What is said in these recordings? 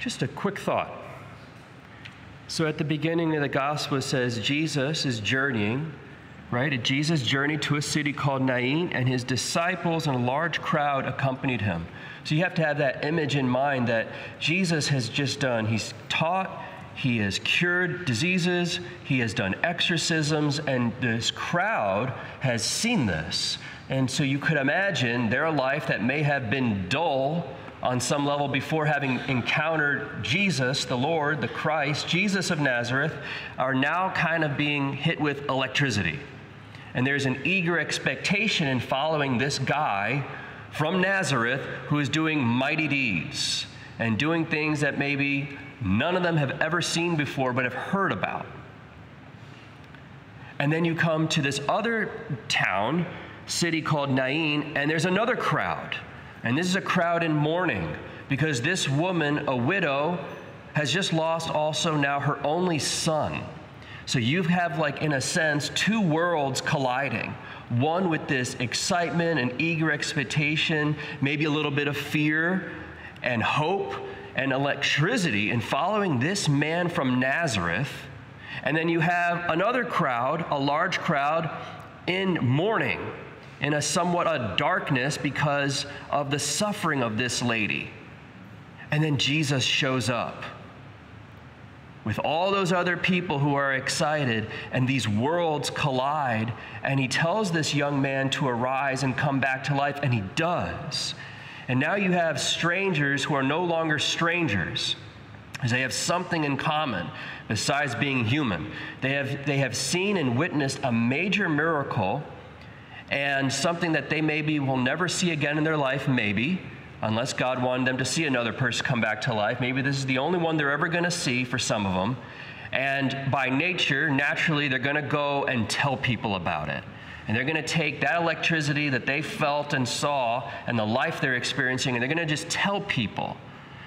Just a quick thought. So at the beginning of the gospel, it says Jesus is journeying, right? Jesus journeyed to a city called Nain, and his disciples and a large crowd accompanied him. So you have to have that image in mind that Jesus has just done, he's taught, he has cured diseases, he has done exorcisms, and this crowd has seen this. And so you could imagine their life that may have been dull on some level before having encountered Jesus, the Lord, the Christ, Jesus of Nazareth, are now kind of being hit with electricity. And there's an eager expectation in following this guy from Nazareth who is doing mighty deeds and doing things that maybe none of them have ever seen before but have heard about. And then you come to this other town, city called Nain, and there's another crowd. And this is a crowd in mourning because this woman, a widow, has just lost also now her only son. So you have, like, in a sense, two worlds colliding. One with this excitement and eager expectation, maybe a little bit of fear and hope and electricity in following this man from Nazareth. And then you have another crowd, a large crowd, in mourning, in a somewhat a darkness because of the suffering of this lady. And then Jesus shows up with all those other people who are excited, and these worlds collide. And he tells this young man to arise and come back to life, and he does. And now you have strangers who are no longer strangers. Because they have something in common besides being human. They have, they have seen and witnessed a major miracle and something that they maybe will never see again in their life, maybe unless God wanted them to see another person come back to life. Maybe this is the only one they're ever going to see for some of them. And by nature, naturally, they're going to go and tell people about it. And they're going to take that electricity that they felt and saw and the life they're experiencing, and they're going to just tell people.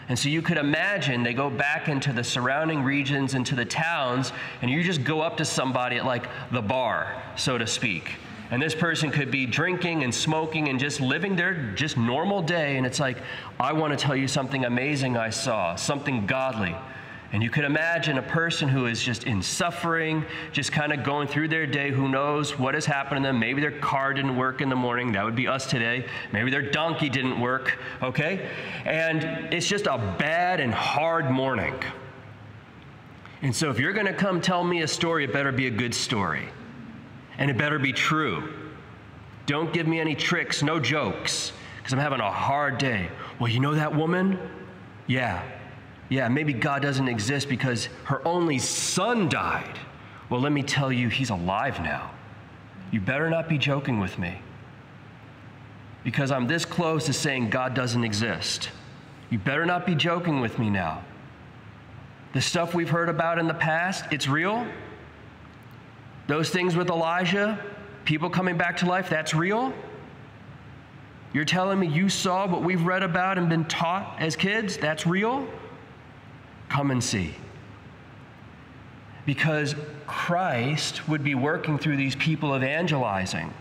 And so you could imagine they go back into the surrounding regions, into the towns, and you just go up to somebody at like the bar, so to speak. And this person could be drinking and smoking and just living their just normal day. And it's like, I want to tell you something amazing I saw, something godly. And you could imagine a person who is just in suffering, just kind of going through their day, who knows what has happened to them. Maybe their car didn't work in the morning. That would be us today. Maybe their donkey didn't work, okay? And it's just a bad and hard morning. And so if you're going to come tell me a story, it better be a good story. And it better be true. Don't give me any tricks, no jokes, because I'm having a hard day. Well, you know that woman? Yeah, yeah, maybe God doesn't exist because her only son died. Well, let me tell you, he's alive now. You better not be joking with me because I'm this close to saying God doesn't exist. You better not be joking with me now. The stuff we've heard about in the past, it's real. Those things with Elijah, people coming back to life, that's real. You're telling me you saw what we've read about and been taught as kids? That's real? Come and see. Because Christ would be working through these people evangelizing.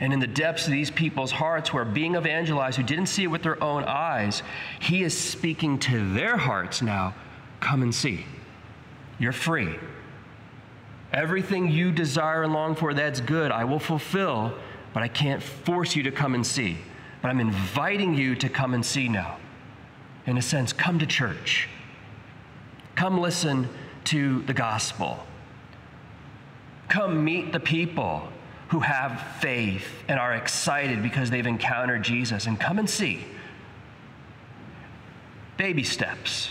And in the depths of these people's hearts who are being evangelized, who didn't see it with their own eyes, he is speaking to their hearts now. Come and see. You're free. Everything you desire and long for, that's good. I will fulfill, but I can't force you to come and see. But I'm inviting you to come and see now. In a sense, come to church. Come listen to the gospel. Come meet the people who have faith and are excited because they've encountered Jesus, and come and see. Baby steps.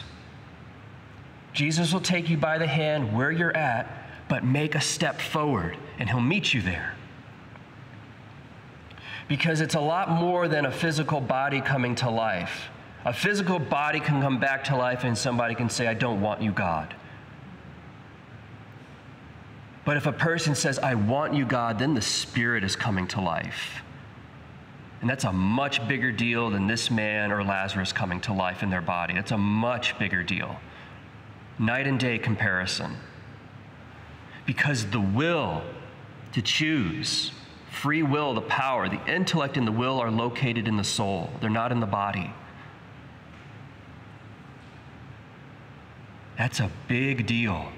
Jesus will take you by the hand where you're at, but make a step forward, and He'll meet you there. Because it's a lot more than a physical body coming to life. A physical body can come back to life and somebody can say, I don't want you, God. But if a person says, I want you, God, then the spirit is coming to life. And that's a much bigger deal than this man or Lazarus coming to life in their body. It's a much bigger deal. Night and day comparison. Because the will to choose, free will, the power, the intellect and the will are located in the soul, they're not in the body. That's a big deal.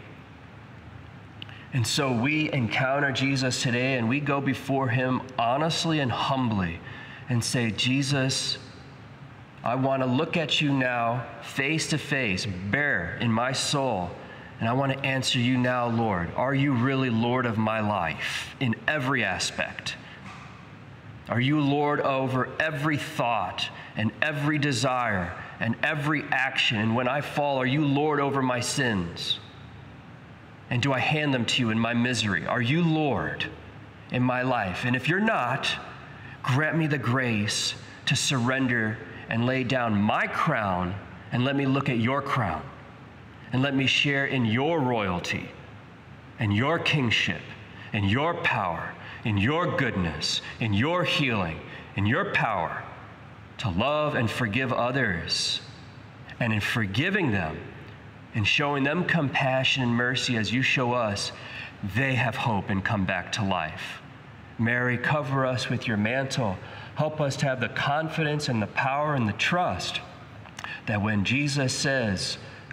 And so we encounter Jesus today and we go before him honestly and humbly and say, Jesus, I want to look at you now face to face, bare in my soul. And I want to answer you now, Lord. Are you really Lord of my life in every aspect? Are you Lord over every thought and every desire and every action? And when I fall, are you Lord over my sins? And do I hand them to you in my misery? Are you Lord in my life? And if you're not, grant me the grace to surrender and lay down my crown and let me look at your crown and let me share in your royalty and your kingship and your power, in your goodness, in your healing, in your power to love and forgive others. And in forgiving them, and showing them compassion and mercy as you show us, they have hope and come back to life. Mary, cover us with your mantle. Help us to have the confidence and the power and the trust that when Jesus says,